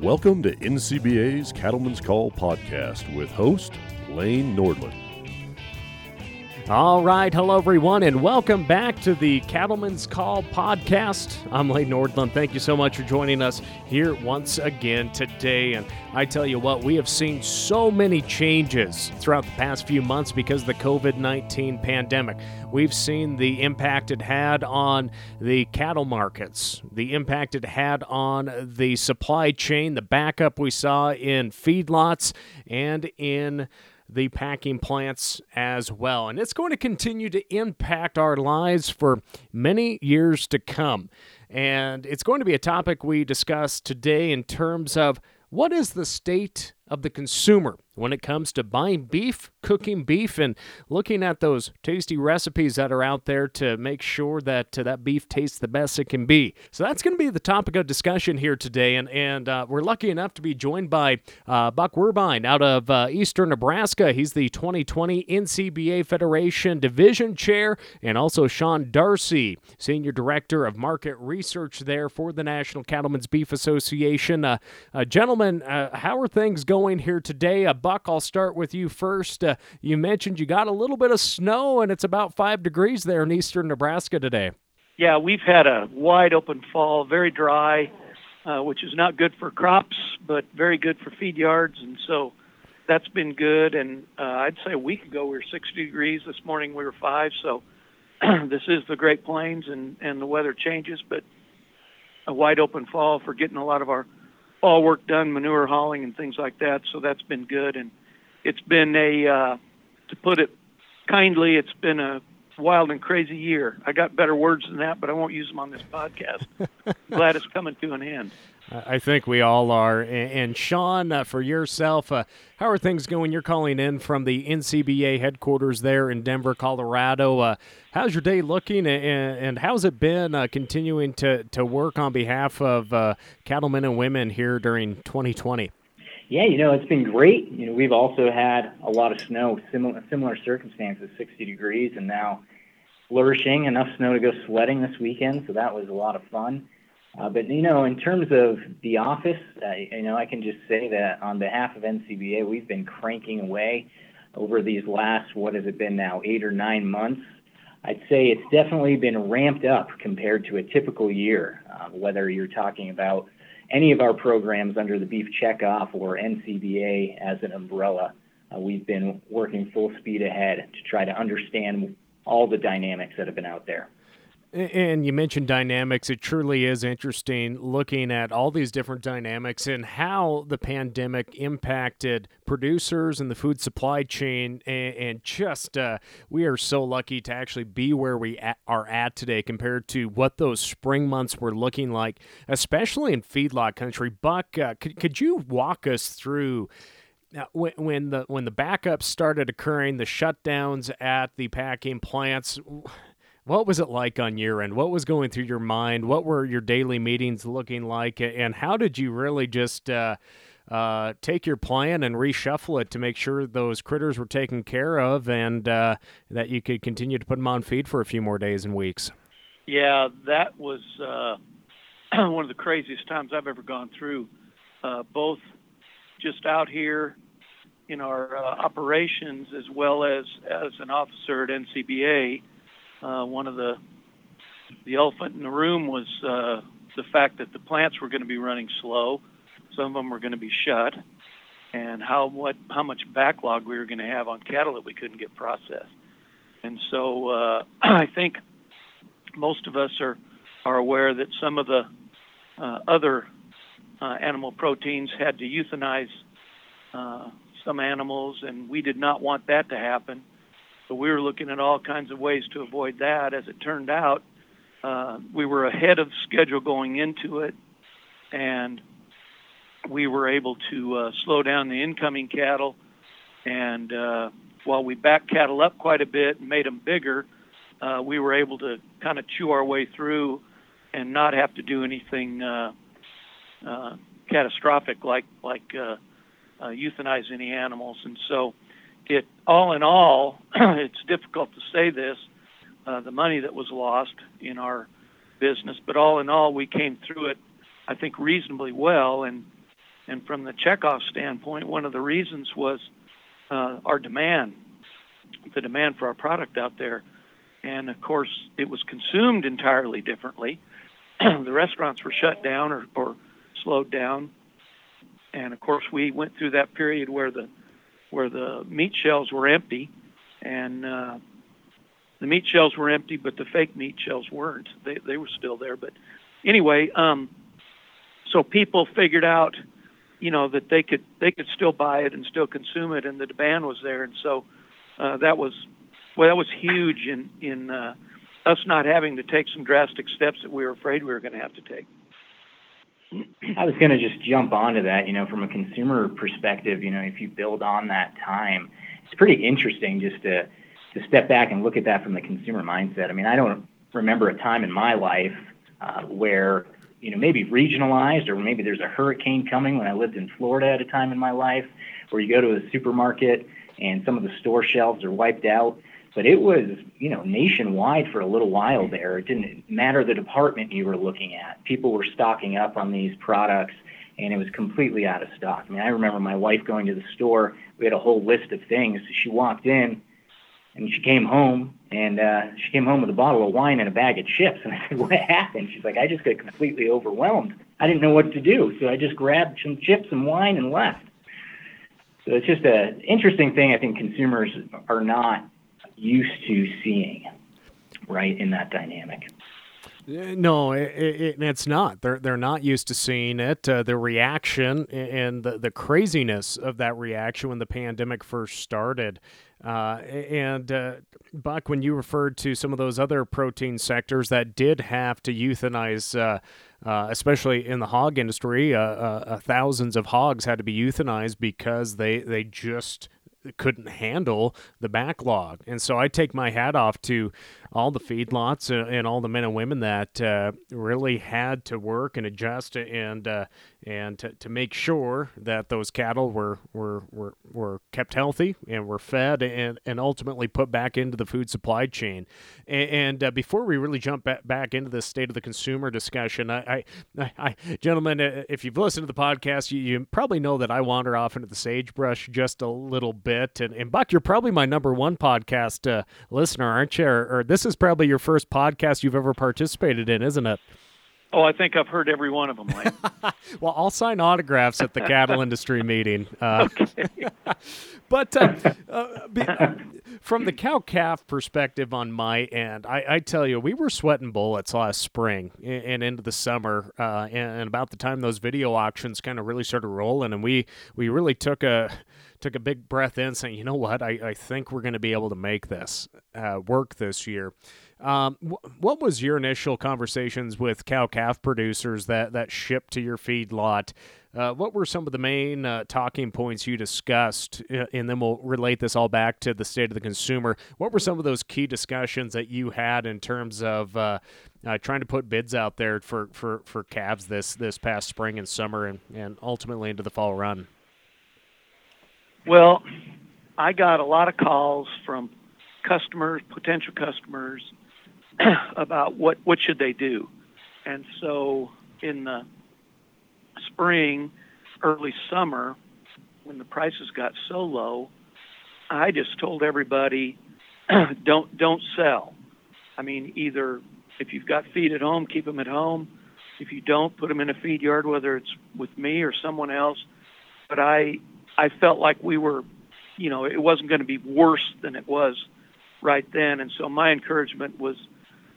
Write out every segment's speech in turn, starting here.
Welcome to NCBA's Cattleman's Call podcast with host Lane Nordlund. All right, hello everyone, and welcome back to the Cattleman's Call podcast. I'm Lane Nordlund. Thank you so much for joining us here once again today. And I tell you what, we have seen so many changes throughout the past few months because of the COVID 19 pandemic. We've seen the impact it had on the cattle markets, the impact it had on the supply chain, the backup we saw in feedlots, and in the packing plants as well. And it's going to continue to impact our lives for many years to come. And it's going to be a topic we discuss today in terms of what is the state of the consumer when it comes to buying beef, cooking beef, and looking at those tasty recipes that are out there to make sure that uh, that beef tastes the best it can be. So that's going to be the topic of discussion here today, and and uh, we're lucky enough to be joined by uh, Buck Wehrbein out of uh, Eastern Nebraska. He's the 2020 NCBA Federation Division Chair, and also Sean Darcy, Senior Director of Market Research there for the National Cattlemen's Beef Association. Uh, uh, gentlemen, how are things going here today? Buck, I'll start with you first. Uh, you mentioned you got a little bit of snow, and it's about five degrees there in eastern Nebraska today. Yeah, we've had a wide open fall, very dry, uh, which is not good for crops, but very good for feed yards, and so that's been good. And uh, I'd say a week ago we were 60 degrees. This morning we were five. So this is the Great Plains, and and the weather changes, but a wide open fall for getting a lot of our all work done, manure hauling and things like that. So that's been good, and it's been a, uh, to put it kindly, it's been a wild and crazy year. I got better words than that, but I won't use them on this podcast. Glad it's coming to an end. I think we all are. And, Sean, uh, for yourself, uh, how are things going? You're calling in from the NCBA headquarters there in Denver, Colorado. Uh, how's your day looking, and, and how's it been uh, continuing to, to work on behalf of uh, cattlemen and women here during 2020? Yeah, you know, it's been great. You know, we've also had a lot of snow, similar similar circumstances, 60 degrees, and now flourishing enough snow to go sledding this weekend. So that was a lot of fun. Uh, but you know, in terms of the office, uh, you know, I can just say that on behalf of NCBA, we've been cranking away over these last what has it been now eight or nine months. I'd say it's definitely been ramped up compared to a typical year. Uh, whether you're talking about any of our programs under the Beef Checkoff or NCBA as an umbrella, uh, we've been working full speed ahead to try to understand all the dynamics that have been out there. And you mentioned dynamics. It truly is interesting looking at all these different dynamics and how the pandemic impacted producers and the food supply chain. And, just, uh, we are so lucky to actually be where we are at today compared to what those spring months were looking like, especially in feedlot country. Buck, uh, could, could you walk us through? Now, when, when the when the backups started occurring, the shutdowns at the packing plants, what was it like on your end? What was going through your mind? What were your daily meetings looking like? And how did you really just uh, uh, take your plan and reshuffle it to make sure those critters were taken care of and uh, that you could continue to put them on feed for a few more days and weeks? Yeah, that was uh, one of the craziest times I've ever gone through, uh, both just out here in our uh, operations as well as as an officer at NCBA uh, one of the the elephant in the room was uh, the fact that the plants were going to be running slow. Some of them were going to be shut, and how what how much backlog we were going to have on cattle that we couldn't get processed. And so uh, I think most of us are are aware that some of the uh, other uh, animal proteins had to euthanize uh, some animals, and we did not want that to happen. So we were looking at all kinds of ways to avoid that. As it turned out, uh, we were ahead of schedule going into it, and we were able to uh, slow down the incoming cattle. And uh, while we backed cattle up quite a bit and made them bigger, uh, we were able to kind of chew our way through and not have to do anything uh, uh, catastrophic like like uh, uh, euthanize any animals. And so it all in all, it's difficult to say this, uh, the money that was lost in our business, but all in all, we came through it, I think, reasonably well. And And from the checkoff standpoint, one of the reasons was uh, our demand, the demand for our product out there. And of course, it was consumed entirely differently. the restaurants were shut down or, or slowed down. And of course, we went through that period where the where the meat shelves were empty, and uh, the meat shelves were empty, but the fake meat shelves weren't. They they were still there. But anyway, um, so people figured out, you know, that they could they could still buy it and still consume it, and the demand was there, and so uh, that was well, that was huge in in uh, us not having to take some drastic steps that we were afraid we were going to have to take. I was going to just jump onto that. You know, from a consumer perspective, you know, if you build on that time, it's pretty interesting just to to step back and look at that from the consumer mindset. I mean, I don't remember a time in my life uh, where you know maybe regionalized or maybe there's a hurricane coming when I lived in Florida at a time in my life where you go to a supermarket and some of the store shelves are wiped out but it was you know nationwide for a little while there. It didn't matter the department you were looking at. People were stocking up on these products and it was completely out of stock. I mean i remember my wife going to the store. We had a whole list of things. She walked in and she came home and uh, she came home with a bottle of wine and a bag of chips. And i said what happened? She's like i just got completely overwhelmed. I didn't know what to do so i just grabbed some chips and wine and left. So it's just an interesting thing. I think consumers are not used to seeing, right, in that dynamic. Uh, no, it, it, it's not. They're they're not used to seeing it. Uh, the reaction and the, the craziness of that reaction when the pandemic first started. Uh, and uh, Buck, when you referred to some of those other protein sectors that did have to euthanize, uh, uh especially in the hog industry, thousands of hogs had to be euthanized because they they just couldn't handle the backlog. And so I take my hat off to all the feedlots and all the men and women that uh, really had to work and adjust and uh, and to, to make sure that those cattle were, were were were kept healthy and were fed and, and ultimately put back into the food supply chain. And, and uh, before we really jump back into the state of the consumer discussion, I, I, I gentlemen, uh, if you've listened to the podcast, you, you, probably know that I wander off into the sagebrush just a little bit. And, and Buck, you're probably my number one podcast uh, listener, aren't you? Or, or this is probably your first podcast you've ever participated in, isn't it? Oh, I think I've heard every one of them. well, I'll sign autographs at the cattle industry meeting. Uh, okay. but uh, uh, be, from the cow calf perspective on my end, I, I, tell you, we were sweating bullets last spring and, and into the summer, uh, and, and, about the time those video auctions kind of really started rolling, and we we really took a took a big breath in, saying, you know what, I, I think we're going to be able to make this uh, work this year. Um, wh- what was your initial conversations with cow calf producers that that shipped to your feed lot? Uh, what were some of the main uh, talking points you discussed? Uh, and then we'll relate this all back to the state of the consumer. What were some of those key discussions that you had in terms of uh, uh, trying to put bids out there for, for, for calves this this past spring and summer, and, and ultimately into the fall run? Well, I got a lot of calls from customers, potential customers, about what what should they do. And so in the spring, early summer, when the prices got so low, I just told everybody don't don't sell. I mean, either if you've got feed at home, keep them at home. If you don't, put them in a feed yard, whether it's with me or someone else. But I I felt like we were, you know, it wasn't going to be worse than it was right then, and so my encouragement was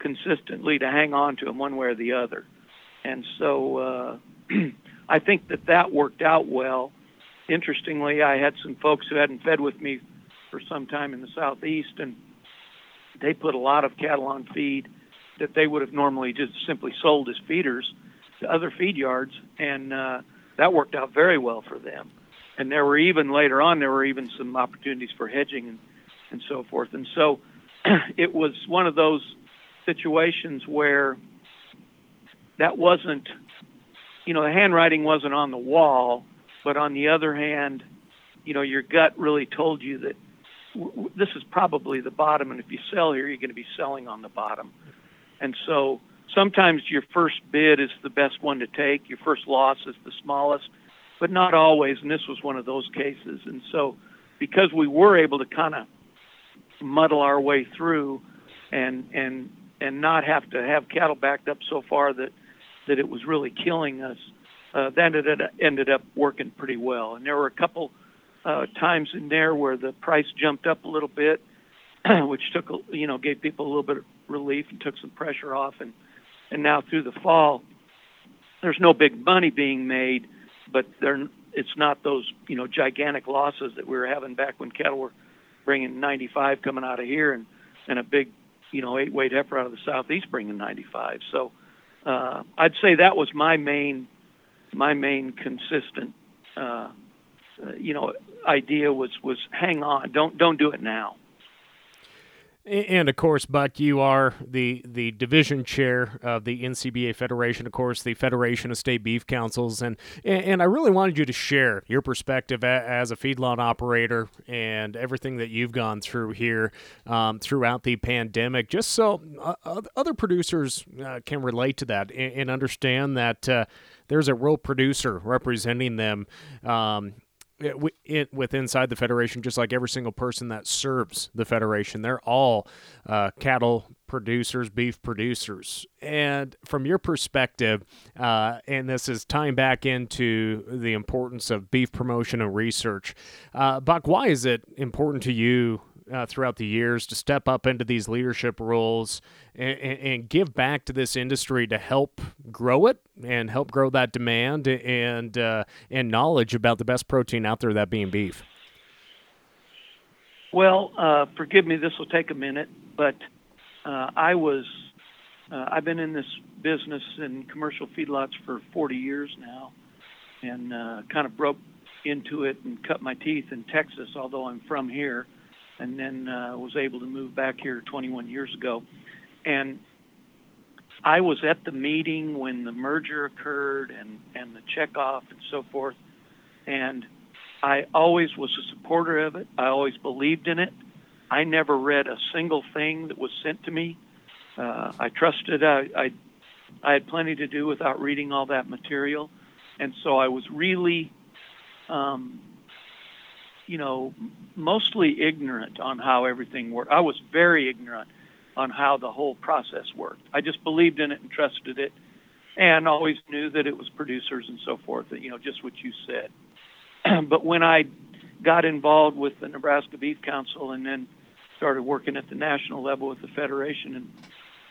consistently to hang on to them one way or the other. And so uh, I think that that worked out well. Interestingly, I had some folks who hadn't fed with me for some time in the southeast, and they put a lot of cattle on feed that they would have normally just simply sold as feeders to other feed yards, and uh, that worked out very well for them. And there were even later on, there were even some opportunities for hedging and, and so forth. And so it was one of those situations where that wasn't, you know, the handwriting wasn't on the wall, but on the other hand, you know, your gut really told you that w- this is probably the bottom, and if you sell here, you're going to be selling on the bottom. And so sometimes your first bid is the best one to take, your first loss is the smallest, but not always. And this was one of those cases. And so, because we were able to kind of muddle our way through, and and and not have to have cattle backed up so far that that it was really killing us, uh, that ended ended up working pretty well. And there were a couple uh, times in there where the price jumped up a little bit, which took you know gave people a little bit of relief and took some pressure off. And and now through the fall, there's no big money being made, but there it's not those you know gigantic losses that we were having back when cattle were bringing 95 coming out of here and and a big you know eight weight heifer out of the southeast bringing 95. So uh, I'd say that was my main my main consistent uh, uh, you know idea was was hang on don't don't do it now and of course, Buck, you are the the division chair of the NCBA Federation, of course, the Federation of State Beef Councils, and and I really wanted you to share your perspective as a feedlot operator and everything that you've gone through here um, throughout the pandemic, just so uh, other producers uh, can relate to that and, and understand that uh, there's a real producer representing them. Um, it, with inside the federation, just like every single person that serves the federation, they're all uh, cattle producers, beef producers. And from your perspective, uh, and this is tying back into the importance of beef promotion and research, uh, Buck, why is it important to you uh, throughout the years to step up into these leadership roles and, and, give back to this industry to help grow it and help grow that demand and uh, and knowledge about the best protein out there, that being beef. Well, uh, forgive me, this will take a minute, but uh, I was uh, I've been in this business in commercial feedlots for 40 years now, and uh, kind of broke into it and cut my teeth in Texas, although I'm from here and then uh, was able to move back here 21 years ago. And I was at the meeting when the merger occurred and, and the checkoff and so forth. And I always was a supporter of it. I always believed in it. I never read a single thing that was sent to me. Uh, I trusted. I, I I had plenty to do without reading all that material, and so I was really um, you know, mostly ignorant on how everything worked. I was very ignorant on how the whole process worked. I just believed in it and trusted it, and always knew that it was producers and so forth. You know, just what you said. but when I got involved with the Nebraska Beef Council and then started working at the national level with the federation and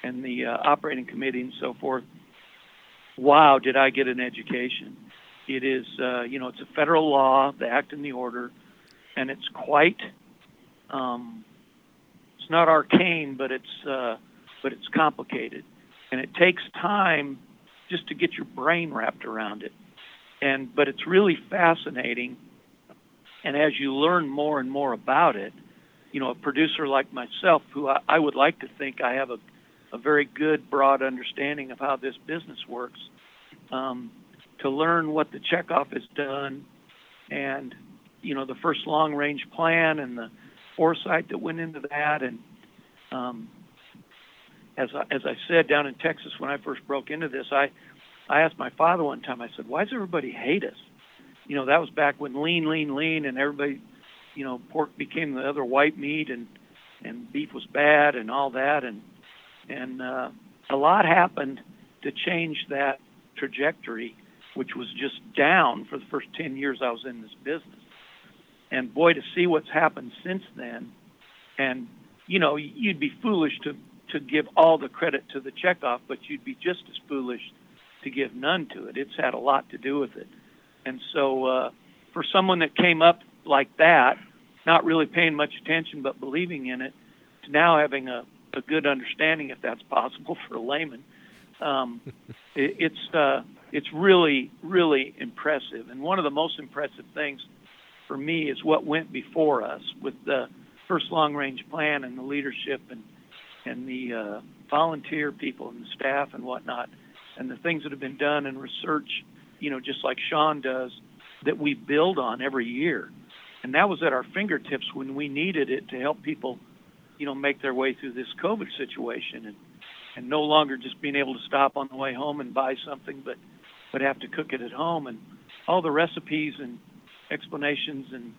and the uh, operating committee and so forth, wow, did I get an education? It is, uh, you know, it's a federal law, the act and the order and it's quite um, it's not arcane, but it's uh, but it's complicated, and it takes time just to get your brain wrapped around it. And but it's really fascinating, and as you learn more and more about it, you know, a producer like myself, who I, I would like to think I have a a very good broad understanding of how this business works, um, to learn what the checkoff has done, and you know the first long range plan and the foresight that went into that. And um, as I, as I said down in Texas when I first broke into this I I asked my father one time I said why does everybody hate us? You know that was back when lean lean lean and everybody you know pork became the other white meat and and beef was bad and all that. And and uh, a lot happened to change that trajectory which was just down for the first 10 years I was in this business and boy, to see what's happened since then, and you know, you'd be foolish to to give all the credit to the checkoff, but you'd be just as foolish to give none to it. It's had a lot to do with it, and so uh, for someone that came up like that, not really paying much attention but believing in it, to now having a, a good understanding, if that's possible for a layman, um, it, it's uh, it's really really impressive. And one of the most impressive things for me is what went before us with the first long range plan and the leadership and and the uh, volunteer people and the staff and whatnot. And the things that have been done in research you know just like Sean does that we build on every year. And that was at our fingertips when we needed it to help people you know make their way through this covid situation and and no longer just being able to stop on the way home and buy something but but have to cook it at home and all the recipes and explanations and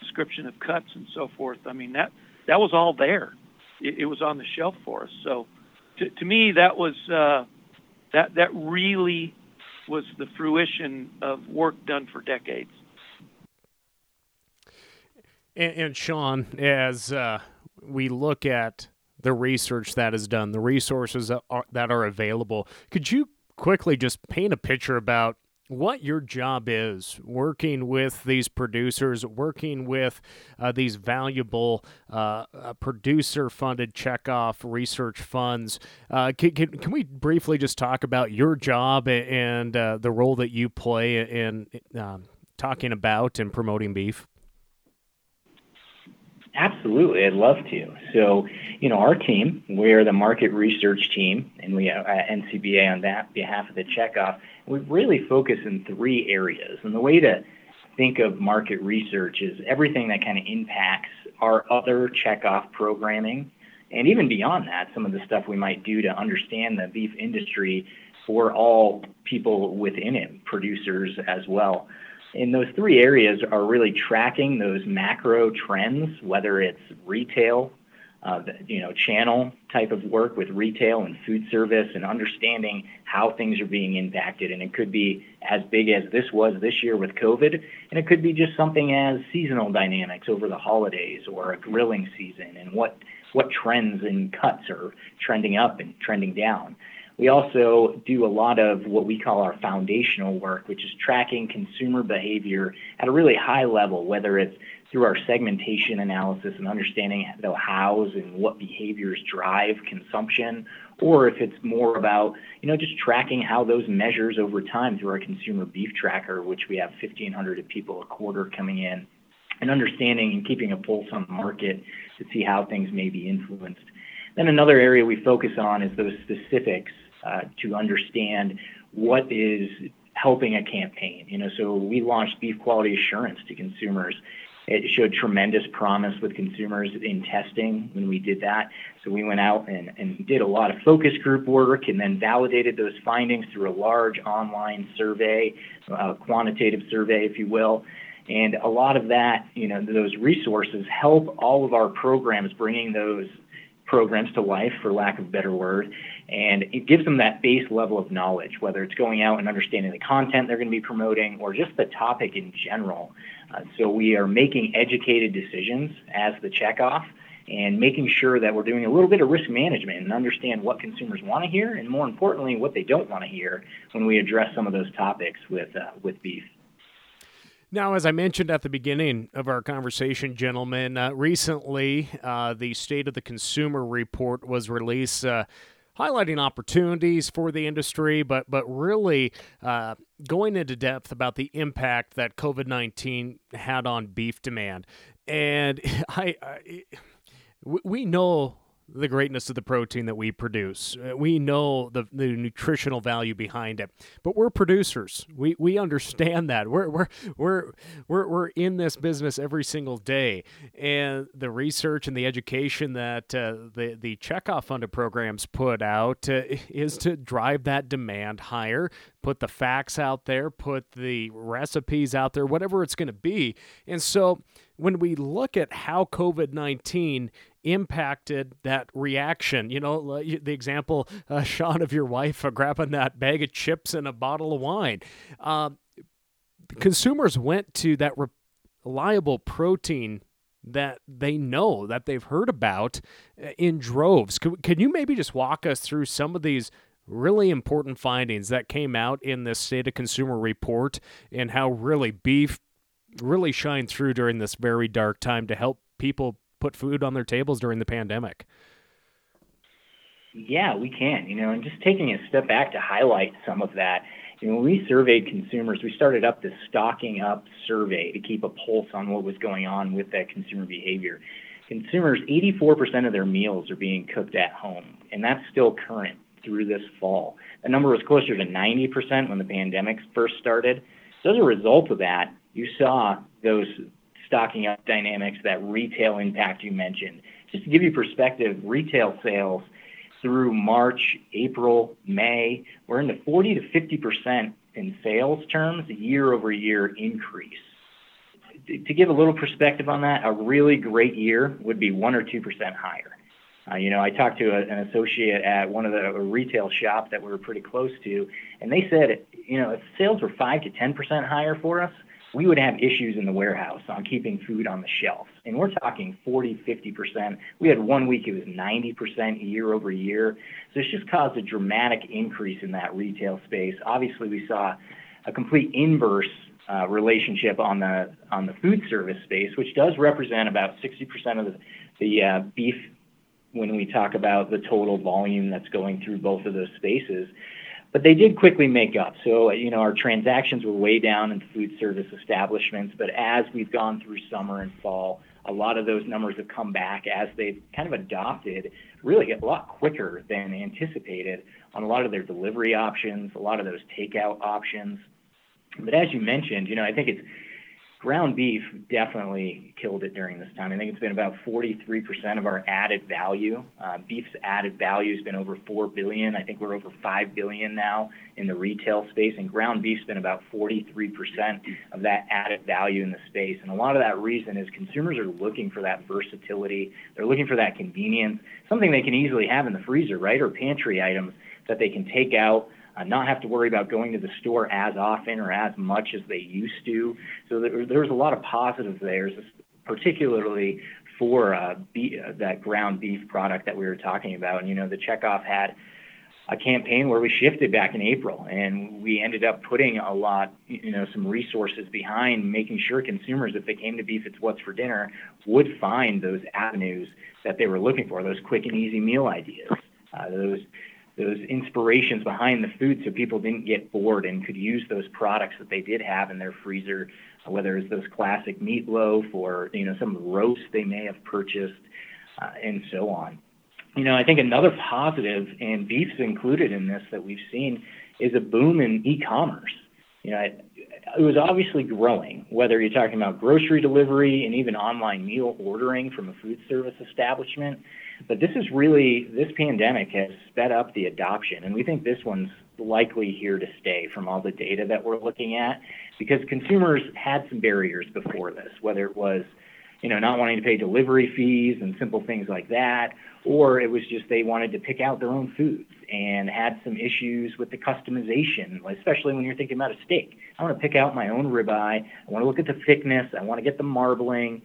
description of cuts and so forth. I mean that that was all there. It, it was on the shelf for us. So to, to me, that was uh, that that really was the fruition of work done for decades. And, and Sean, as uh, we look at the research that is done, the resources that are, that are available, could you quickly just paint a picture about what your job is working with these producers, working with uh, these valuable uh, uh, producer funded checkoff research funds. Uh, can, can, can, we briefly just talk about your job and uh, the role that you play in um, talking about and promoting beef? Absolutely, I'd love to. So, you know, our team, we're the market research team, and we have uh, NCBA on that behalf of the checkoff. We really focus in three areas, and the way to think of market research is everything that kind of impacts our other checkoff programming, and even beyond that, some of the stuff we might do to understand the beef industry for all people within it, producers as well. And those three areas are really tracking those macro trends, whether it's retail, uh, you know, channel type of work with retail and food service and understanding how things are being impacted. And it could be as big as this was this year with COVID, and it could be just something as seasonal dynamics over the holidays or a grilling season and what what trends and cuts are trending up and trending down. We also do a lot of what we call our foundational work, which is tracking consumer behavior at a really high level, whether it's through our segmentation analysis and understanding the hows and what behaviors drive consumption, or if it's more about, you know, just tracking how those measures over time through our consumer beef tracker, which we have 1,500 people a quarter coming in, and understanding and keeping a pulse on the market to see how things may be influenced. Then another area we focus on is those specifics uh, to understand what is helping a campaign. You know, so we launched beef quality assurance to consumers. It showed tremendous promise with consumers in testing when we did that. So we went out and, and did a lot of focus group work and then validated those findings through a large online survey, a quantitative survey, if you will. And a lot of that, you know, those resources help all of our programs bringing those programs to life, for lack of a better word. And it gives them that base level of knowledge, whether it's going out and understanding the content they're going to be promoting or just the topic in general. Uh, so we are making educated decisions as the checkoff and making sure that we're doing a little bit of risk management and understand what consumers want to hear and more importantly what they don't want to hear when we address some of those topics with uh, with beef. Now, as I mentioned at the beginning of our conversation, gentlemen, uh, recently uh, the State of the Consumer report was released. Highlighting opportunities for the industry, but but really uh, going into depth about the impact that COVID nineteen had on beef demand. And I, I we know the greatness of the protein that we produce. Uh, we know the, the nutritional value behind it, but we're producers. We we understand that. We're we're we're we're we're in this business every single day, and the research and the education that uh, the the checkoff funded programs put out uh, is to drive that demand higher. Put the facts out there. Put the recipes out there. Whatever it's going to be, and so when we look at how COVID 19 impacted that reaction. You know, the example, uh, Sean, of your wife uh, grabbing that bag of chips and a bottle of wine. Uh, consumers went to that reliable protein that they know that they've heard about uh, in droves. Can, can you maybe just walk us through some of these really important findings that came out in this state of consumer report and how really beef really shined through during this very dark time to help people put food on their tables during the pandemic. Yeah, we can. You know, and just taking a step back to highlight some of that. You know, when we surveyed consumers, we started up this stocking up survey to keep a pulse on what was going on with that consumer behavior. Consumers, 84% of their meals are being cooked at home, and that's still current through this fall. The number was closer to 90% when the pandemic first started. So as a result of that, you saw those stocking up dynamics, that retail impact you mentioned. Just to give you perspective, retail sales through March, April, May, we're in the 40 to 50 percent in sales terms, year over year increase. To give a little perspective on that, a really great year would be 1 or 2% higher. Uh, you know, I talked to a, an associate at one of the retail shops that we were pretty close to, and they said, you know, if sales were 5 to 10% higher for us, we would have issues in the warehouse on keeping food on the shelf. And we're talking 40, 50%. We had one week it was 90% year over year. So it's just caused a dramatic increase in that retail space. Obviously, we saw a complete inverse uh, relationship on the on the food service space, which does represent about 60% of the, the uh, beef when we talk about the total volume that's going through both of those spaces. But they did quickly make up. So, you know, our transactions were way down in food service establishments, but as we've gone through summer and fall, a lot of those numbers have come back as they've kind of adopted really a lot quicker than anticipated on a lot of their delivery options, a lot of those takeout options. But as you mentioned, you know, I think it's ground beef definitely killed it during this time. I think it's been about 43% of our added value. Uh, beef's added value has been over 4 billion. I think we're over 5 billion now in the retail space, and ground beef's been about 43% of that added value in the space. And a lot of that reason is consumers are looking for that versatility. They're looking for that convenience, something they can easily have in the freezer, right, or pantry items that they can take out uh, not have to worry about going to the store as often or as much as they used to. So there, was a lot of positives there, particularly for uh, be, uh, that ground beef product that we were talking about. And, you know, the checkoff had a campaign where we shifted back in April, and we ended up putting a lot, you know, some resources behind making sure consumers, if they came to Beef It's What's for Dinner, would find those avenues that they were looking for, those quick and easy meal ideas, uh, those those inspirations behind the food so people didn't get bored and could use those products that they did have in their freezer, uh, whether it's those classic meatloaf or you know some roast they may have purchased, uh, and so on. You know, I think another positive, and beef's included in this that we've seen, is a boom in e-commerce. You know, it, it was obviously growing, whether you're talking about grocery delivery and even online meal ordering from a food service establishment. But this is really, this pandemic has sped up the adoption, and we think this one's likely here to stay from all the data that we're looking at because consumers had some barriers before this, whether it was you know, not wanting to pay delivery fees and simple things like that, or it was just they wanted to pick out their own foods and had some issues with the customization, especially when you're thinking about a steak. I want to pick out my own ribeye. I want to look at the thickness. I want to get the marbling.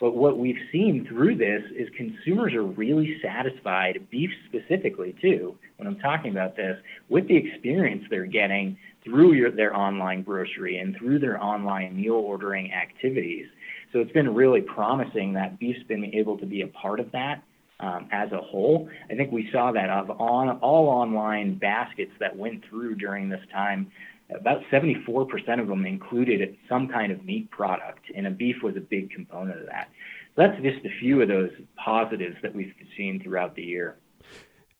But what we've seen through this is consumers are really satisfied, beef specifically too, when I'm talking about this, with the experience they're getting through your, their online grocery and through their online meal ordering activities. So it's been really promising that beef's been able to be a part of that um, as a whole. I think we saw that of on all online baskets that went through during this time, about 74% of them included some kind of meat product, and a beef was a big component of that. So that's just a few of those positives that we've seen throughout the year.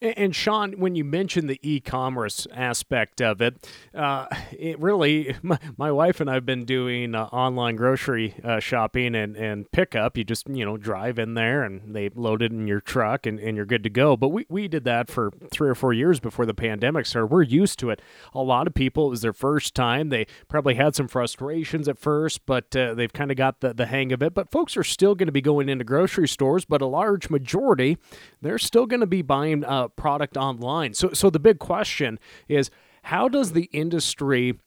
And Sean, when you mentioned the e-commerce aspect of it, uh, it really, my, my, wife and I have been doing uh, online grocery uh, shopping and, and pickup. You just, you know, drive in there and they load it in your truck and, and you're good to go. But we, we did that for three or four years before the pandemic started. We're used to it. A lot of people, it was their first time. They probably had some frustrations at first, but uh, they've kind of got the, the hang of it. But folks are still going to be going into grocery stores, but a large majority, they're still going to be buying product online. So, so the big question is how does the industry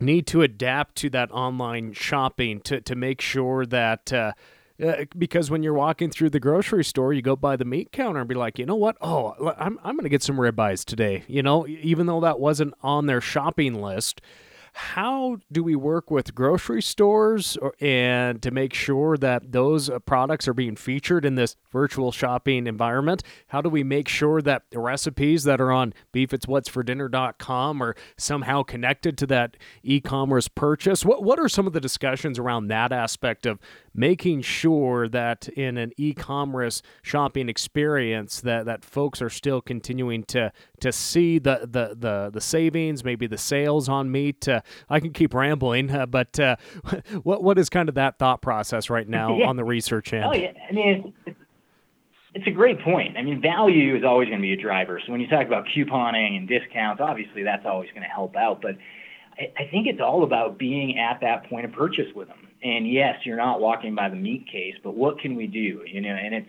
need to adapt to that online shopping to, to make sure that uh, uh, because when you're walking through the grocery store, you go by the meat counter and be like, you know what? Oh, I'm, I'm going to get some ribeyes today. You know, even though that wasn't on their shopping list, how do we work with grocery stores or, and to make sure that those uh, products are being featured in this virtual shopping environment? How do we make sure that the recipes that are on beefitswhatsfordinner.com are somehow connected to that e-commerce purchase? What what are some of the discussions around that aspect of making sure that in an e-commerce shopping experience that, that folks are still continuing to to see the the the, the savings, maybe the sales on meat. Uh, I can keep rambling, uh, but uh, what what is kind of that thought process right now yeah. on the research end? Oh yeah, I mean. It's, it's a great point. I mean, value is always going to be a driver. So when you talk about couponing and discounts, obviously that's always going to help out. But I, I think it's all about being at that point of purchase with them. And yes, you're not walking by the meat case, but what can we do? You know, and it's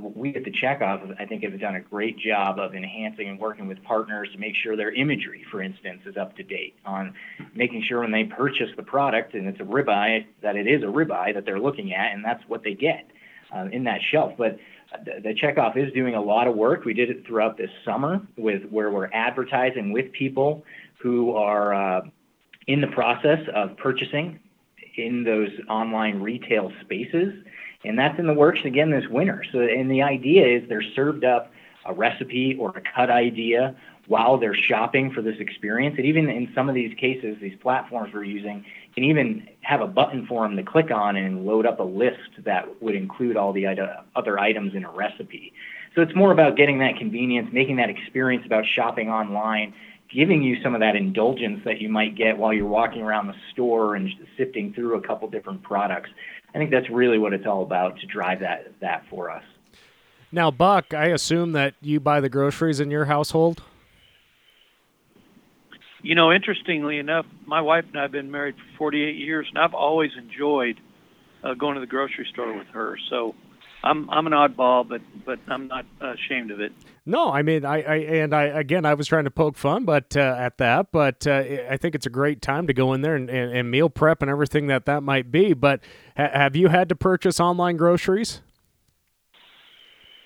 we at the checkoff, I think, have done a great job of enhancing and working with partners to make sure their imagery, for instance, is up to date on making sure when they purchase the product and it's a ribeye, that it is a ribeye that they're looking at, and that's what they get uh, in that shelf. But the, the checkoff is doing a lot of work. We did it throughout this summer with where we're advertising with people who are uh, in the process of purchasing in those online retail spaces and that's in the works again this winter. So, and the idea is they're served up a recipe or a cut idea while they're shopping for this experience. And even in some of these cases, these platforms we're using can even have a button for them to click on and load up a list that would include all the other items in a recipe. So it's more about getting that convenience, making that experience about shopping online, giving you some of that indulgence that you might get while you're walking around the store and sifting through a couple different products. I think that's really what it's all about to drive that that for us. Now, Buck, I assume that you buy the groceries in your household. You know, interestingly enough, my wife and I have been married for 48 years, and I've always enjoyed uh, going to the grocery store with her. So I'm I'm an oddball, but but I'm not ashamed of it. No, I mean, I, I and I again, I was trying to poke fun, but uh, at that, but uh, I think it's a great time to go in there and, and, and meal prep and everything that that might be. But ha- have you had to purchase online groceries?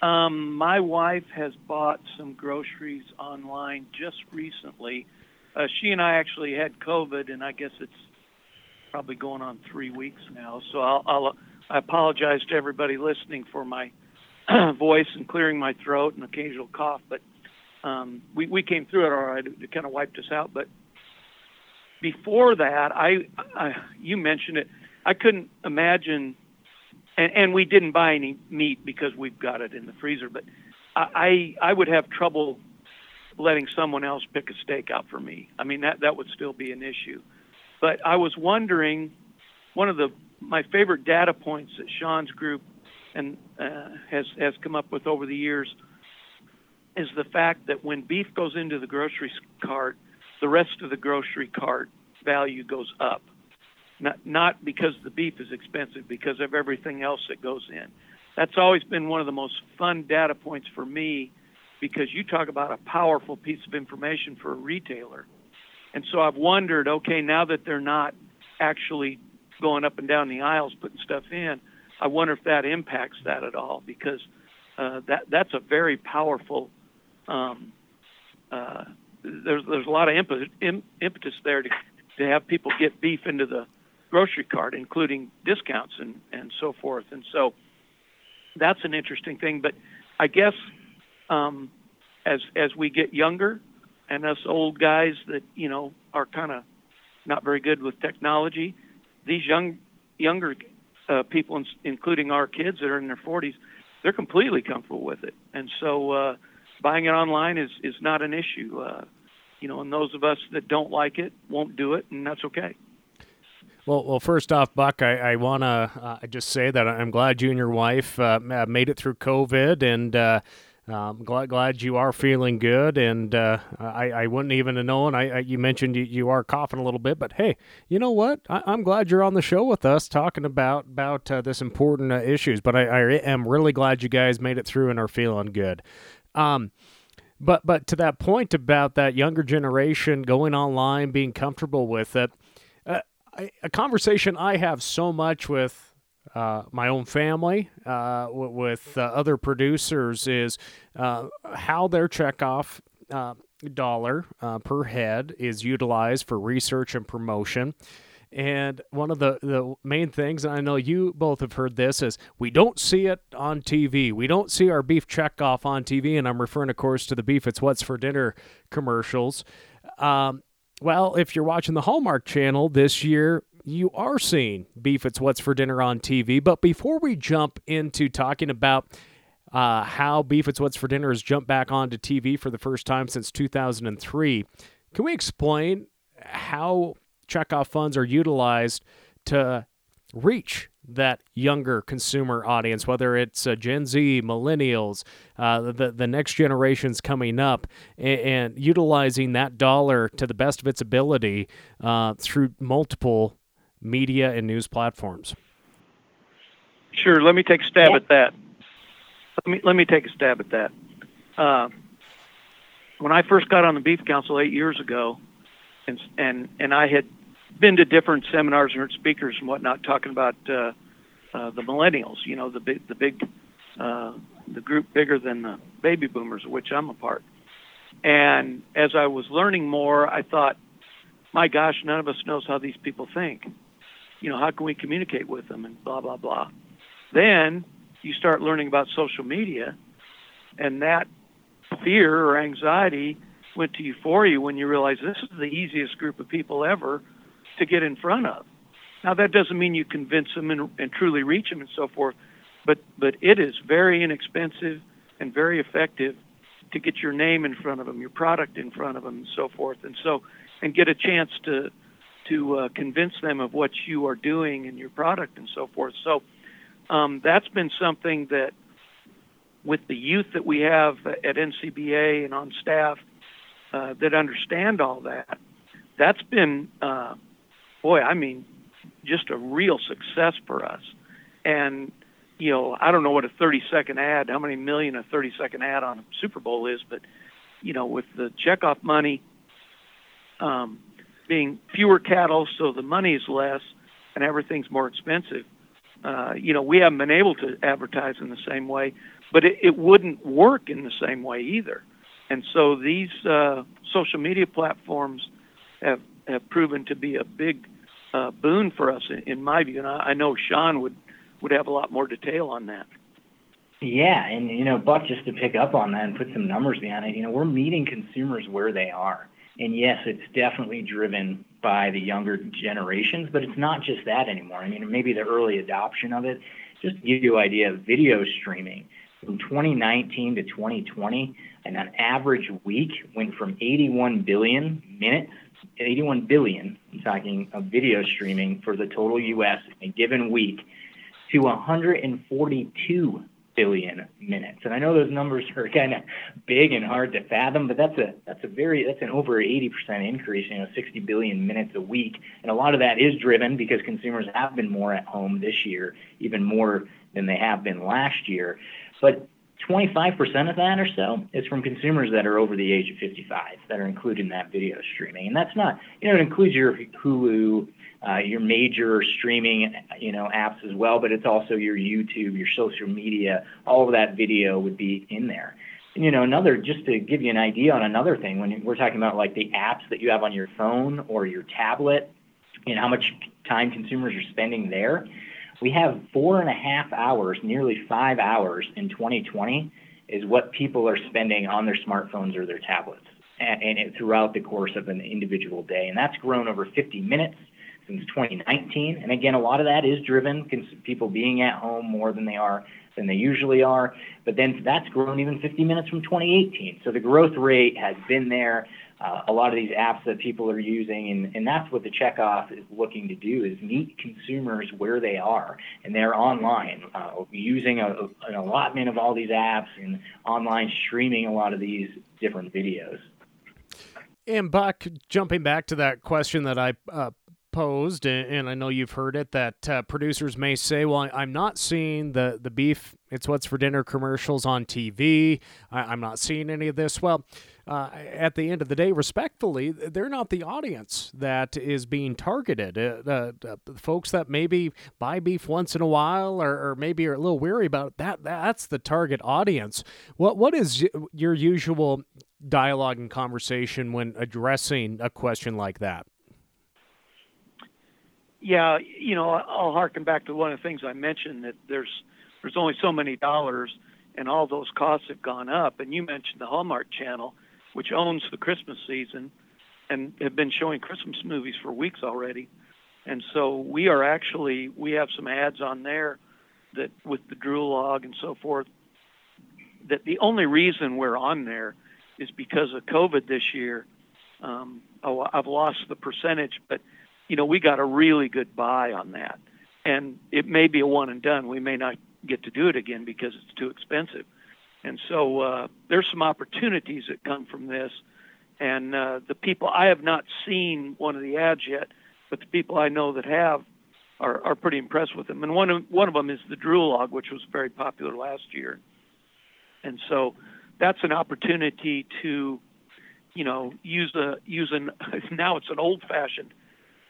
Um, my wife has bought some groceries online just recently. Uh, she and I actually had COVID, and I guess it's probably going on three weeks now. So I'll, I'll I apologize to everybody listening for my voice and clearing my throat and occasional cough, but um, we we came through it all right. It, kind of wiped us out. But before that, I, I you mentioned it. I couldn't imagine, and, and we didn't buy any meat because we've got it in the freezer. But I I would have trouble letting someone else pick a steak out for me. I mean that that would still be an issue. But I was wondering, one of the my favorite data points that Sean's group and uh, has has come up with over the years is the fact that when beef goes into the grocery cart, the rest of the grocery cart value goes up. Not not because the beef is expensive, because of everything else that goes in. That's always been one of the most fun data points for me because you talk about a powerful piece of information for a retailer. And so I've wondered, okay, now that they're not actually going up and down the aisles putting stuff in. I wonder if that impacts that at all because uh, that that's a very powerful. Um, uh, there's there's a lot of impetus, impetus there to to have people get beef into the grocery cart, including discounts and and so forth. And so that's an interesting thing. But I guess um, as as we get younger, and us old guys that you know are kind of not very good with technology, these young younger uh, people, including our kids that are in their 40s, they're completely comfortable with it, and so uh, buying it online is is not an issue. Uh, you know, and those of us that don't like it won't do it, and that's okay. Well, well, first off, Buck, I, I want to uh, just say that I'm glad you and your wife uh, made it through COVID, and uh, um, glad glad you are feeling good, and uh, I I wouldn't even have known. I, I you mentioned you, you are coughing a little bit, but hey, you know what? I, am glad you're on the show with us talking about about uh, this important uh, issues. But I, I am really glad you guys made it through and are feeling good. Um, but but to that point about that younger generation going online, being comfortable with it, uh, I, a conversation I have so much with uh, my own family, uh, w- with uh, other producers, is uh, how their checkoff dollar per head is utilized for research and promotion. And one of the, the main things, and I know you both have heard this, is we don't see it on TV. We don't see our beef checkoff on TV. And I'm referring, of course, to the Beef It's What's for Dinner commercials. Um, well, if you're watching the Hallmark Channel this year, you are seeing Beef It's What's for Dinner on TV. But before we jump into talking about uh, how Beef It's What's for Dinner has jumped back onto TV for the first time since 2003, can we explain how checkoff funds are utilized to reach that younger consumer audience, whether it's uh, Gen Z, millennials, uh, the the next generations coming up, and, and, utilizing that dollar to the best of its ability uh, through multiple media and news platforms? Sure. Let me take a stab yeah. at that. Let me let me take a stab at that. Uh, when I first got on the Beef Council eight years ago, and and and I had been to different seminars and heard speakers and whatnot talking about uh, uh, the millennials. You know, the big the big uh, the group bigger than the baby boomers, of which I'm a part. And as I was learning more, I thought, my gosh, none of us knows how these people think. You know, how can we communicate with them and blah blah blah. Then you start learning about social media, and that fear or anxiety went to euphoria when you realize this is the easiest group of people ever to get in front of. Now that doesn't mean you convince them and, and truly reach them and so forth, but but it is very inexpensive and very effective to get your name in front of them, your product in front of them, and so forth, and so and get a chance to to uh, convince them of what you are doing and your product and so forth. So um, that's been something that with the youth that we have at NCBA and on staff uh, that understand all that, that's been, uh, boy, I mean, just a real success for us. And, you know, I don't know what a 30 second ad, how many million a 30 second ad on a Super Bowl is, but, you know, with the checkoff money um, being fewer cattle, so the money is less and everything's more expensive, uh, you know, we haven't been able to advertise in the same way, but it, it wouldn't work in the same way either. And so these uh, social media platforms have have proven to be a big uh, boon for us, in, in my view. And I, I know Sean would would have a lot more detail on that. Yeah, and you know, Buck, just to pick up on that and put some numbers behind it, you know, we're meeting consumers where they are. And yes, it's definitely driven by the younger generations, but it's not just that anymore. I mean, maybe the early adoption of it. Just to give you an idea of video streaming, from 2019 to 2020, and an average week went from 81 billion minutes, 81 billion, I'm talking of video streaming for the total U.S. in a given week, to 142 billion minutes. And I know those numbers are kind of big and hard to fathom, but that's a that's a very that's an over 80% increase, you know, 60 billion minutes a week. And a lot of that is driven because consumers have been more at home this year, even more than they have been last year. But 25% of that or so is from consumers that are over the age of 55 that are included in that video streaming. And that's not, you know, it includes your Hulu, uh, your major streaming, you know, apps as well, but it's also your YouTube, your social media, all of that video would be in there. And, you know, another, just to give you an idea on another thing, when we're talking about like the apps that you have on your phone or your tablet and how much time consumers are spending there, we have four and a half hours, nearly five hours in 2020 is what people are spending on their smartphones or their tablets and, and throughout the course of an individual day. And that's grown over 50 minutes since 2019. And again, a lot of that is driven people being at home more than they are than they usually are. But then that's grown even 50 minutes from 2018. So the growth rate has been there. Uh, a lot of these apps that people are using, and, and that's what the checkoff is looking to do is meet consumers where they are, and they're online uh, using a, an allotment of all these apps and online streaming a lot of these different videos. And Buck, jumping back to that question that I uh, posed, and I know you've heard it, that uh, producers may say, "Well, I'm not seeing the the beef. It's what's for dinner commercials on TV. I, am not seeing any of this." Well. Uh, at the end of the day, respectfully, they're not the audience that is being targeted. Uh, uh, folks that maybe buy beef once in a while, or, or, maybe are a little weary about that. That's the target audience. What what is your usual dialogue and conversation when addressing a question like that? Yeah, you know, I'll harken back to one of the things I mentioned that there's there's only so many dollars, and all those costs have gone up. And you mentioned the Hallmark Channel, which owns the Christmas season, and have been showing Christmas movies for weeks already. And so we are actually we have some ads on there that with the Drool Log and so forth. That the only reason we're on there is because of COVID this year. Um, oh, I've lost the percentage, but you know, we got a really good buy on that. and it may be a one and done. We may not get to do it again because it's too expensive. And so uh, there's some opportunities that come from this. And uh, the people I have not seen one of the ads yet, but the people I know that have are, are pretty impressed with them. And one of one of them is the Drool Log, which was very popular last year. And so that's an opportunity to, you know, use a use an now it's an old-fashioned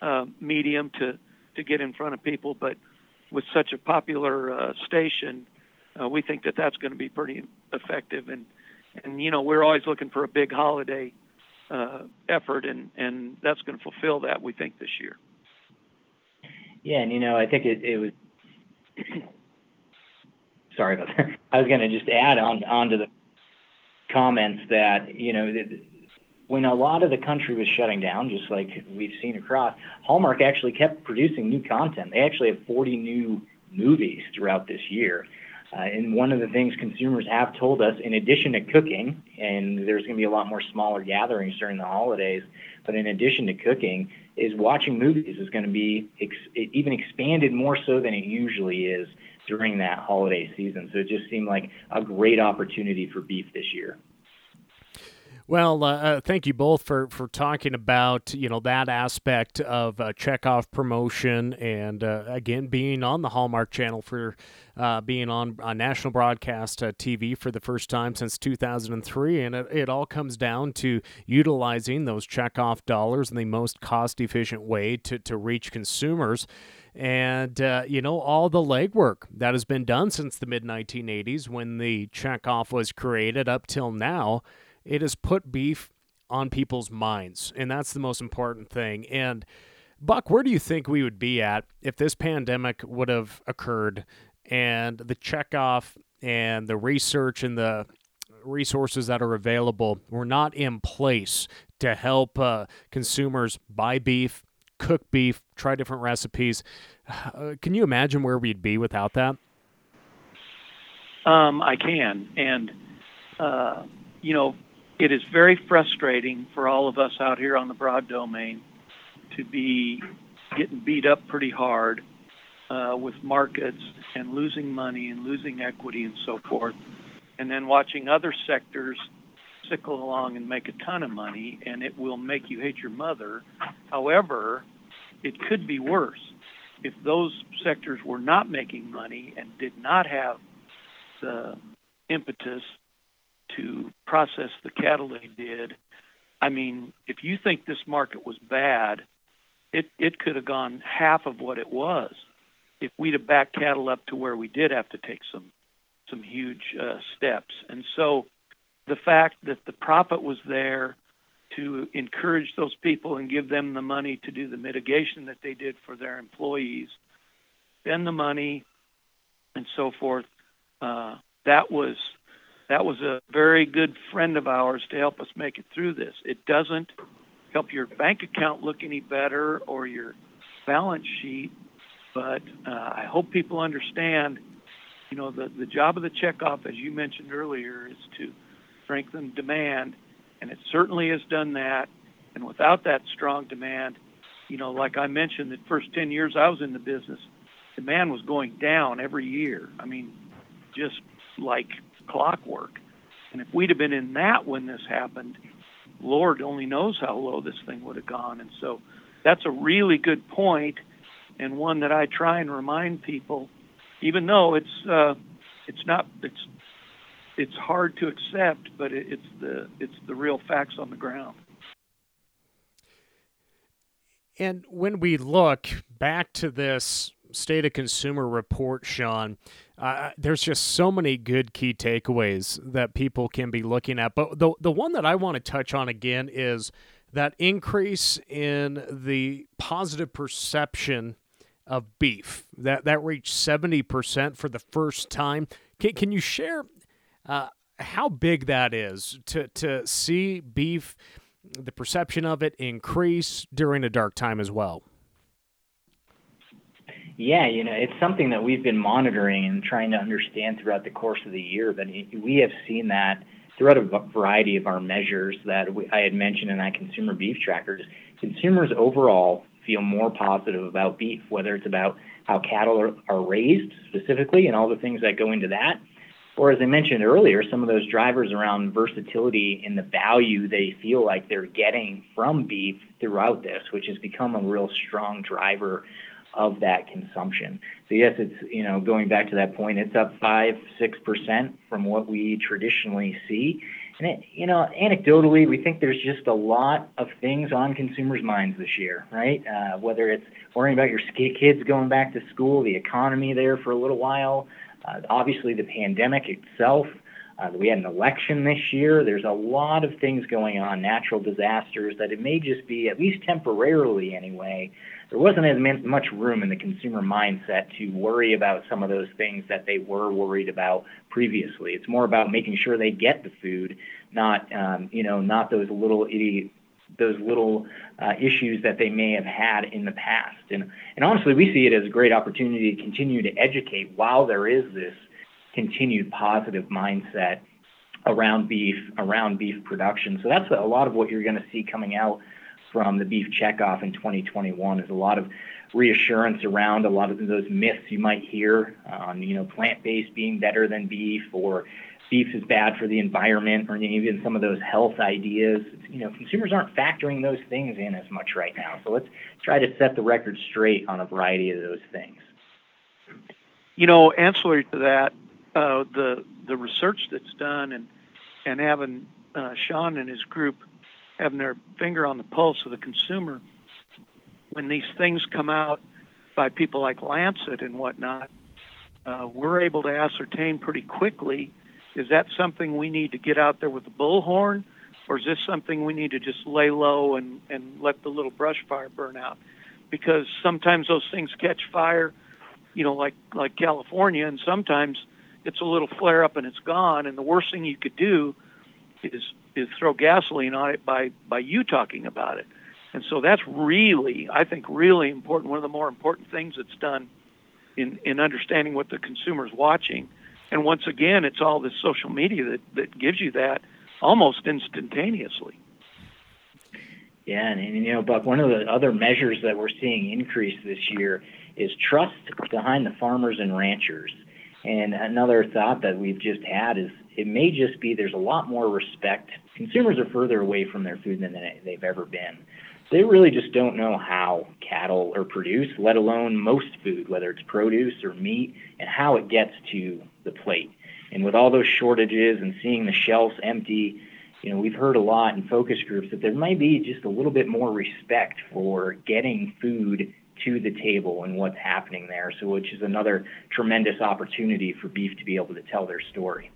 uh, medium to to get in front of people, but with such a popular uh, station, uh, we think that that's going to be pretty effective. And and you know we're always looking for a big holiday uh, effort, and and that's going to fulfill that we think this year. Yeah, and you know I think it, it was. sorry about that. I was going to just add on onto the comments that you know when a lot of the country was shutting down, just like we've seen across, Hallmark actually kept producing new content. They actually have 40 new movies throughout this year. Uh, and one of the things consumers have told us, in addition to cooking, and there's going to be a lot more smaller gatherings during the holidays, but in addition to cooking, is watching movies is going to be ex- even expanded more so than it usually is during that holiday season. So it just seemed like a great opportunity for beef this year. Well, uh, uh, thank you both for, for talking about you know that aspect of uh, checkoff promotion and uh, again being on the Hallmark Channel for uh, being on, on national broadcast uh, TV for the first time since 2003, and it, it all comes down to utilizing those checkoff dollars in the most cost efficient way to to reach consumers. And uh, you know all the legwork that has been done since the mid 1980s when the checkoff was created up till now it has put beef on people's minds, and that's the most important thing. And Buck, where do you think we would be at if this pandemic would have occurred and the checkoff and the research and the resources that are available were not in place to help uh, consumers buy beef, cook beef, try different recipes? Uh, can you imagine where we'd be without that? Um, I can, and uh, you know, it is very frustrating for all of us out here on the broad domain to be getting beat up pretty hard uh, with markets and losing money and losing equity and so forth, and then watching other sectors sickle along and make a ton of money, and it will make you hate your mother. However, it could be worse if those sectors were not making money and did not have the impetus to process the cattle they did. I mean, if you think this market was bad, it it could have gone half of what it was if we'd have backed cattle up to where we did have to take some some huge uh, steps. And so, the fact that the profit was there to encourage those people and give them the money to do the mitigation that they did for their employees, spend the money, and so forth. Uh, that was that was a very good friend of ours to help us make it through this. It doesn't help your bank account look any better or your balance sheet, but uh, I hope people understand. You know, the the job of the checkoff, as you mentioned earlier, is to strengthen demand, and it certainly has done that. And without that strong demand, you know, like I mentioned, the first 10 years I was in the business, demand was going down every year. I mean, just like clockwork. And if we'd have been in that when this happened, Lord only knows how low this thing would have gone. And so that's a really good point and one that I try and remind people, even though it's uh, it's not it's it's hard to accept, but it, it's the it's the real facts on the ground. And when we look back to this state of consumer report, Sean, there's just so many good key takeaways that people can be looking at. But the the one that I want to touch on again is that increase in the positive perception of beef that that reached 70% for the first time. Can, can you share uh, how big that is to to see beef the perception of it increase during a dark time as well? Yeah, you know, it's something that we've been monitoring and trying to understand throughout the course of the year. But we have seen that throughout a variety of our measures that we, I had mentioned in that consumer beef tracker. Consumers overall feel more positive about beef, whether it's about how cattle are, are raised specifically and all the things that go into that, or as I mentioned earlier, some of those drivers around versatility and the value they feel like they're getting from beef throughout this, which has become a real strong driver of that consumption. So yes, it's you know going back to that point, it's up five six percent from what we traditionally see. And it, you know, anecdotally, we think there's just a lot of things on consumers' minds this year, right? Uh, whether it's worrying about your kids going back to school, the economy there for a little while, uh, obviously the pandemic itself. Uh, we had an election this year. There's a lot of things going on, natural disasters, that it may just be, at least temporarily anyway, there wasn't as much room in the consumer mindset to worry about some of those things that they were worried about previously. It's more about making sure they get the food, not um, you know not those little idiot those little uh, issues that they may have had in the past. And and honestly, we see it as a great opportunity to continue to educate while there is this continued positive mindset around beef, around beef production. So that's a lot of what you're going to see coming out from the beef checkoff in 2021 is a lot of reassurance around a lot of those myths you might hear on, you know, plant-based being better than beef or beef is bad for the environment or even some of those health ideas. You know, consumers aren't factoring those things in as much right now. So let's try to set the record straight on a variety of those things. You know, ancillary to that, uh, the the research that's done and and having uh, Sean and his group having their finger on the pulse of the consumer when these things come out by people like Lancet and whatnot, uh, we're able to ascertain pretty quickly is that something we need to get out there with the bullhorn, or is this something we need to just lay low and, and let the little brush fire burn out? Because sometimes those things catch fire, you know, like like California, and sometimes it's a little flare up and it's gone. And the worst thing you could do is is throw gasoline on it by by you talking about it. And so that's really, I think, really important. One of the more important things that's done in in understanding what the consumer's watching. And once again, it's all this social media that that gives you that almost instantaneously. Yeah, and, and you know, Buck, one of the other measures that we're seeing increase this year is trust behind the farmers and ranchers. And another thought that we've just had is it may just be there's a lot more respect. Consumers are further away from their food than they've ever been. They really just don't know how cattle are produced, let alone most food, whether it's produce or meat, and how it gets to the plate. And with all those shortages and seeing the shelves empty, you know, we've heard a lot in focus groups that there might be just a little bit more respect for getting food to the table and what's happening there. So, which is another tremendous opportunity for beef to be able to tell their story.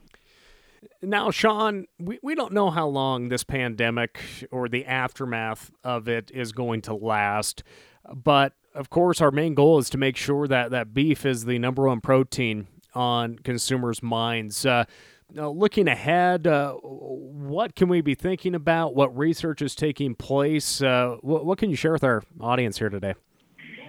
Now, Sean, we, we don't know how long this pandemic or the aftermath of it is going to last, but of course, our main goal is to make sure that, that beef is the number one protein on consumers' minds. Uh, looking ahead, uh, what can we be thinking about? What research is taking place? Uh, what, what, can you share with our audience here today?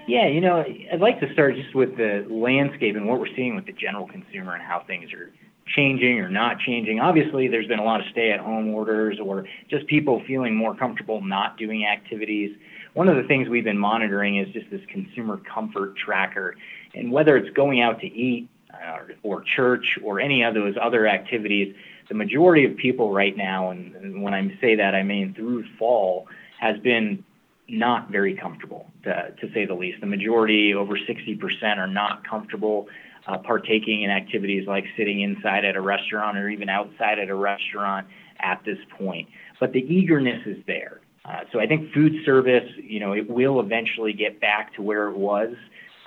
Yeah, you know, I'd like to start just with the landscape and what we're seeing with the general consumer and how things are changing or not changing. Obviously, there's been a lot of stay at home orders or just people feeling more comfortable not doing activities. One of the things we've been monitoring is just this consumer comfort tracker. And whether it's going out to eat uh, or church or any of those other activities, the majority of people right now, and, and when I say that, I mean through fall, has been not very comfortable, to, to say the least. The majority, over 60%, are not comfortable uh, partaking in activities like sitting inside at a restaurant or even outside at a restaurant at this point. But the eagerness is there. Uh, so I think food service, you know, it will eventually get back to where it was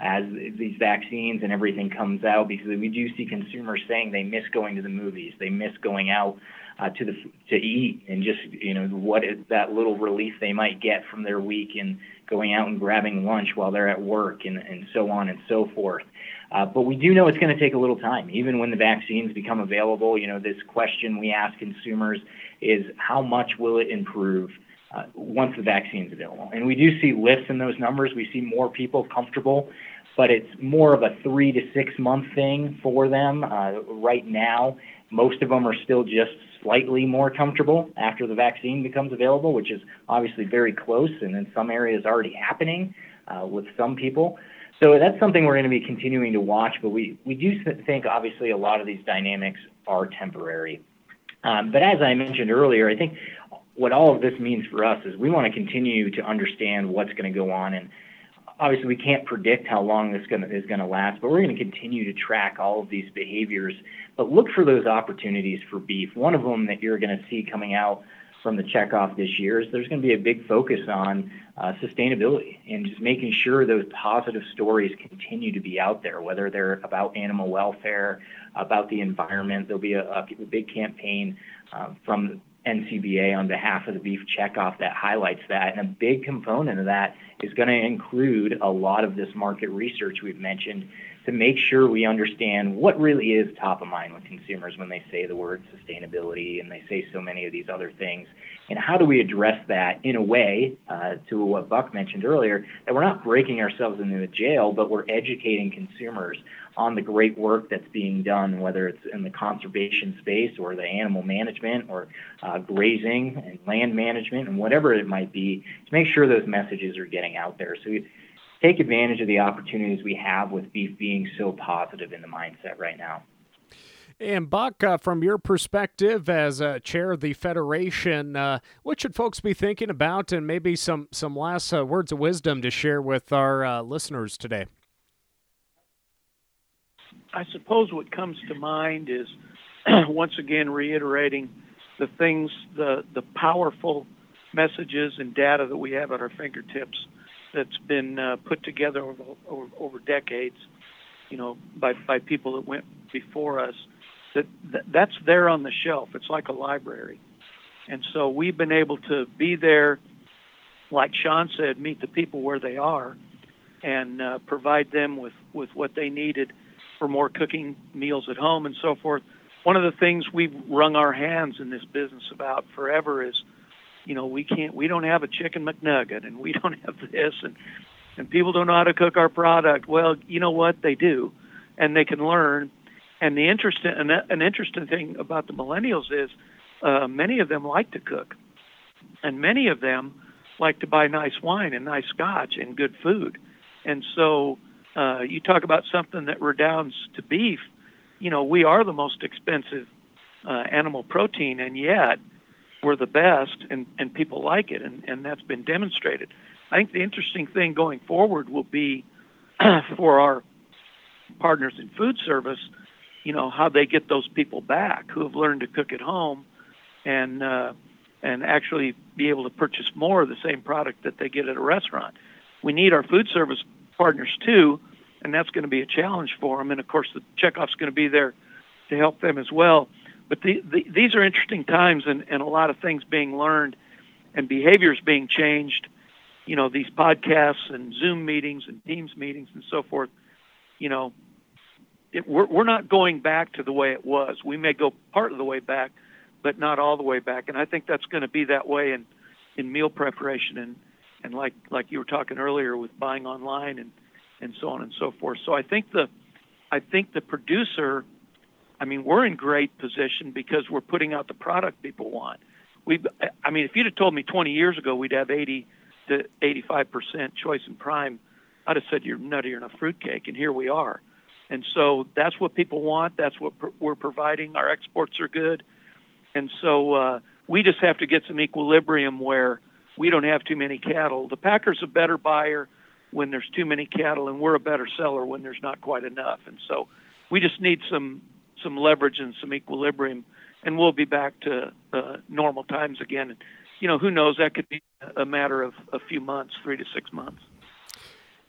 as these vaccines and everything comes out because we do see consumers saying they miss going to the movies, they miss going out uh, to the to eat and just you know what is that little relief they might get from their week and going out and grabbing lunch while they're at work and, and so on and so forth. Uh, but we do know it's going to take a little time. Even when the vaccines become available, you know, this question we ask consumers is how much will it improve uh, once the vaccine's available. And we do see lifts in those numbers. We see more people comfortable, but it's more of a three to six month thing for them. Uh, right now, most of them are still just slightly more comfortable after the vaccine becomes available, which is obviously very close and in some areas already happening uh, with some people. So that's something we're going to be continuing to watch, but we, we do think obviously a lot of these dynamics are temporary. Um, but as I mentioned earlier, I think what all of this means for us is we want to continue to understand what's going to go on. And obviously, we can't predict how long this gonna, is going to last, but we're going to continue to track all of these behaviors. But look for those opportunities for beef. One of them that you're going to see coming out from the checkoff this year is there's going to be a big focus on uh, sustainability and just making sure those positive stories continue to be out there, whether they're about animal welfare, about the environment. There'll be a, a big campaign uh, from NCBA on behalf of the beef checkoff that highlights that. And a big component of that is going to include a lot of this market research we've mentioned to make sure we understand what really is top of mind with consumers when they say the word sustainability and they say so many of these other things. And how do we address that in a way, uh, to what Buck mentioned earlier, that we're not breaking ourselves into a jail, but we're educating consumers on the great work that's being done, whether it's in the conservation space or the animal management or uh, grazing and land management and whatever it might be, to make sure those messages are getting out there. So we take advantage of the opportunities we have with beef being so positive in the mindset right now. And Buck, uh, from your perspective as chair of the federation, uh, what should folks be thinking about, and maybe some some last uh, words of wisdom to share with our uh, listeners today? I suppose what comes to mind is once again reiterating the things, the the powerful messages and data that we have at our fingertips that's been uh, put together over, over, over decades, you know, by by people that went before us. That, that that's there on the shelf. It's like a library, and so we've been able to be there, like Sean said, meet the people where they are, and uh, provide them with with what they needed for more cooking meals at home and so forth. One of the things we've wrung our hands in this business about forever is, you know, we can't, we don't have a chicken McNugget and we don't have this and, and people don't know how to cook our product. Well, you know what? They do, and they can learn. And the interesting, an, an interesting thing about the millennials is, uh, many of them like to cook, and many of them like to buy nice wine and nice scotch and good food. And so uh, you talk about something that redounds to beef. You know, we are the most expensive uh, animal protein, and yet we're the best, and, and people like it, and, and that's been demonstrated. I think the interesting thing going forward will be for our partners in food service, you know, how they get those people back who have learned to cook at home and uh, and actually be able to purchase more of the same product that they get at a restaurant. We need our food service partners too, and that's going to be a challenge for them. And of course, the checkoff's going to be there to help them as well. But the, the, these are interesting times, and, and a lot of things being learned, and behaviors being changed. You know, these podcasts and Zoom meetings and Teams meetings and so forth. You know, it, we're we're not going back to the way it was. We may go part of the way back, but not all the way back. And I think that's going to be that way in in meal preparation and and like like you were talking earlier with buying online and and so on and so forth. So I think the I think the producer, I mean, we're in great position because we're putting out the product people want. We, I mean, if you'd have told me 20 years ago we'd have 80 to 85 percent choice and prime, I'd have said you're nuttier than a fruitcake, and here we are. And so that's what people want. That's what pr- we're providing. Our exports are good, and so uh, we just have to get some equilibrium where we don't have too many cattle. The packer's a better buyer when there's too many cattle, and we're a better seller when there's not quite enough. And so we just need some some leverage and some equilibrium, and we'll be back to uh, normal times again. And, you know, who knows? That could be a matter of a few months, three to six months.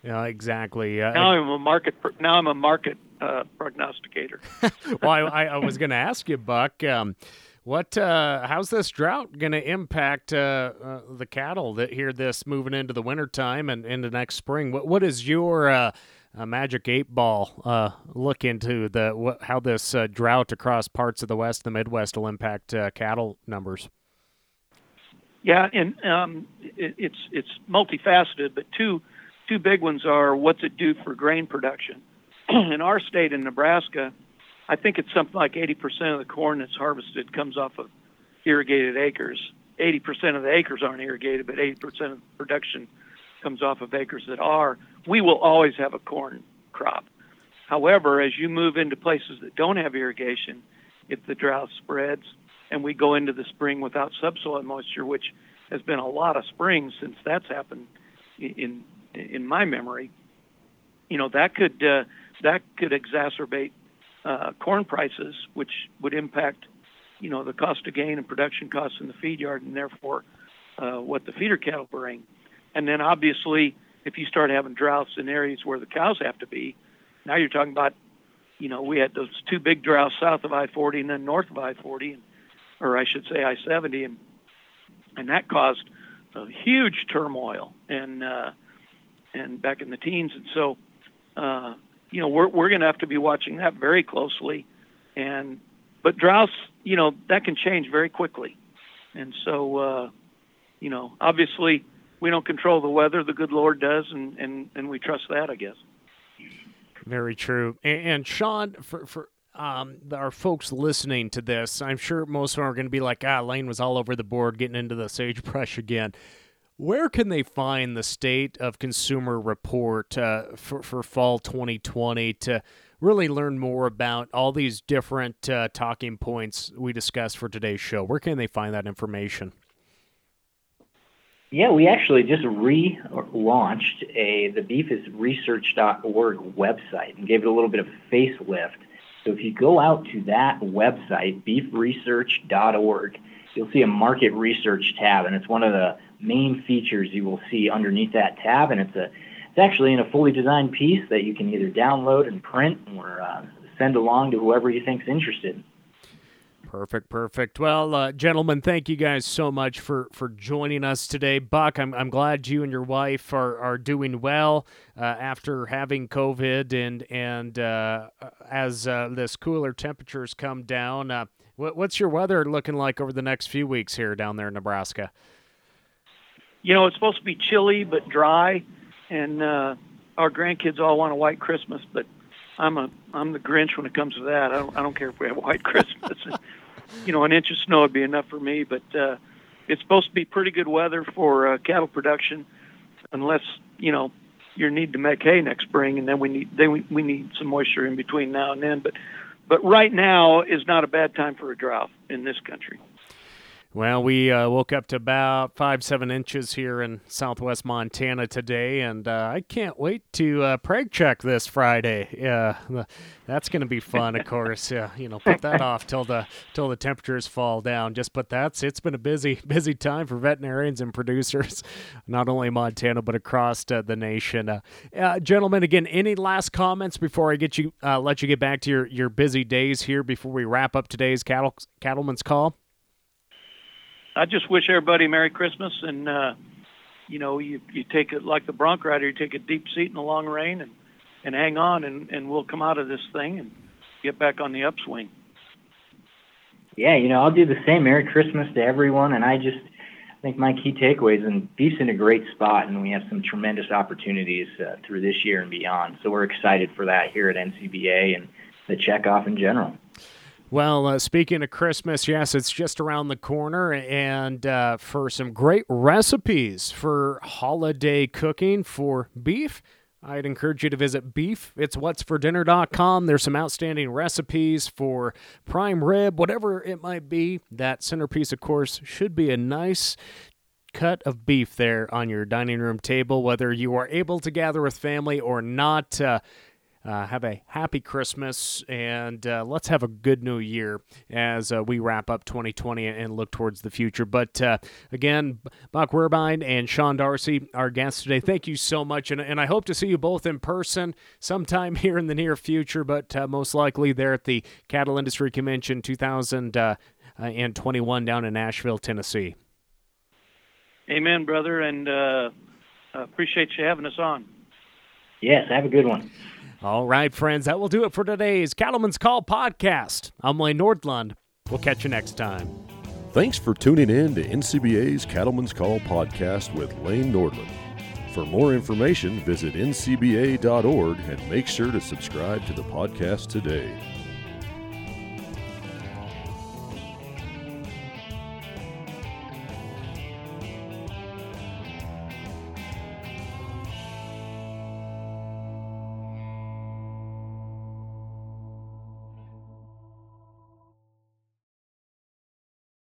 Yeah, exactly. Uh, now I'm a market. Now I'm a market uh, prognosticator. well, I, I was going to ask you, Buck. Um, what? Uh, how's this drought going to impact uh, uh, the cattle that hear this moving into the wintertime and into next spring? What What is your uh, uh, magic eight ball uh, look into the what, how this drought across parts of the West, the Midwest, will impact cattle numbers? Yeah, and um, it, it's it's multifaceted, but two two big ones are what's it do for grain production. in our state in Nebraska, I think it's something like 80% of the corn that's harvested comes off of irrigated acres. 80% of the acres aren't irrigated, but 80% of production comes off of acres that are. We will always have a corn crop. However, as you move into places that don't have irrigation, if the drought spreads and we go into the spring without subsoil moisture, which has been a lot of springs since that's happened in in my memory, you know that could uh, that could exacerbate uh, corn prices, which would impact you know the cost of gain and production costs in the feed yard, and therefore uh, what the feeder cattle bring. And then obviously, if you start having droughts in areas where the cows have to be, now you're talking about, you know, we had those two big droughts south of I-40 and then north of I-40, or I should say I-70, and and that caused a huge turmoil and uh, and back in the teens, and so uh, you know we're we're going to have to be watching that very closely, and but droughts, you know, that can change very quickly, and so uh, you know obviously we don't control the weather, the good Lord does, and and and we trust that, I guess. Very true. And, and Sean, for for um, our folks listening to this, I'm sure most of them are going to be like, ah, Lane was all over the board getting into the sagebrush again. Where can they find the State of Consumer Report uh, for, for fall 2020 to really learn more about all these different uh, talking points we discussed for today's show? Where can they find that information? Yeah, we actually just relaunched a the beefisresearch.org website and gave it a little bit of a facelift. So if you go out to that website, beefresearch.org, you'll see a market research tab, and it's one of the main features you will see underneath that tab, and it's a it's actually in a fully designed piece that you can either download and print or uh, send along to whoever you think's interested. Perfect, perfect. Well, uh, gentlemen, thank you guys so much for, for joining us today. Buck, I'm, I'm glad you and your wife are, are doing well uh, after having COVID, and and uh, as uh, this cooler temperatures come down. Uh, what, what's your weather looking like over the next few weeks here down there in Nebraska? You know, it's supposed to be chilly but dry, and uh, our grandkids all want a white Christmas, but I'm a I'm the Grinch when it comes to that. I don't I don't care if we have a white Christmas you know, an inch of snow would be enough for me. But uh, it's supposed to be pretty good weather for uh, cattle production, unless you know you need to make hay next spring, and then we need then we, we need some moisture in between now and then. But but right now is not a bad time for a drought in this country. Well, we uh, woke up to about five, seven inches here in southwest Montana today, and uh, I can't wait to uh, preg check this Friday. Yeah, that's going to be fun, of course. Yeah, you know, put that off till the till the temperatures fall down. Just but that's it's been a busy busy time for veterinarians and producers, not only Montana but across uh, the nation. Uh, uh, gentlemen, again, any last comments before I get you let you get back to your your busy days here before we wrap up today's cattle cattleman's call? I just wish everybody Merry Christmas, and uh, you know, you you take it like the bronc rider, you take a deep seat in the long rein, and and hang on, and and we'll come out of this thing and get back on the upswing. Yeah, you know, I'll do the same. Merry Christmas to everyone, and I just think my key takeaways and beef's in a great spot, and we have some tremendous opportunities uh, through this year and beyond. So we're excited for that here at NCBA and the checkoff in general. Well, uh, speaking of Christmas, yes, it's just around the corner. And uh, for some great recipes for holiday cooking for beef, I'd encourage you to visit beef. It's what's for dinner.com. There's some outstanding recipes for prime rib, whatever it might be. That centerpiece, of course, should be a nice cut of beef there on your dining room table, whether you are able to gather with family or not. Uh, uh, have a happy Christmas and uh, let's have a good new year as uh, we wrap up 2020 and look towards the future. But uh, again, Buck Wehrbein and Sean Darcy, our guests today, thank you so much. And, and I hope to see you both in person sometime here in the near future, but uh, most likely there at the Cattle Industry Convention 2021 uh, down in Nashville, Tennessee. Amen, brother, and appreciate you having us on. Yes, have a good one. All right, friends, that will do it for today's Cattleman's Call podcast. I'm Lane Nordlund. We'll catch you next time. Thanks for tuning in to NCBA's Cattlemen's Call podcast with Lane Nordlund. For more information, visit ncba.org and make sure to subscribe to the podcast today.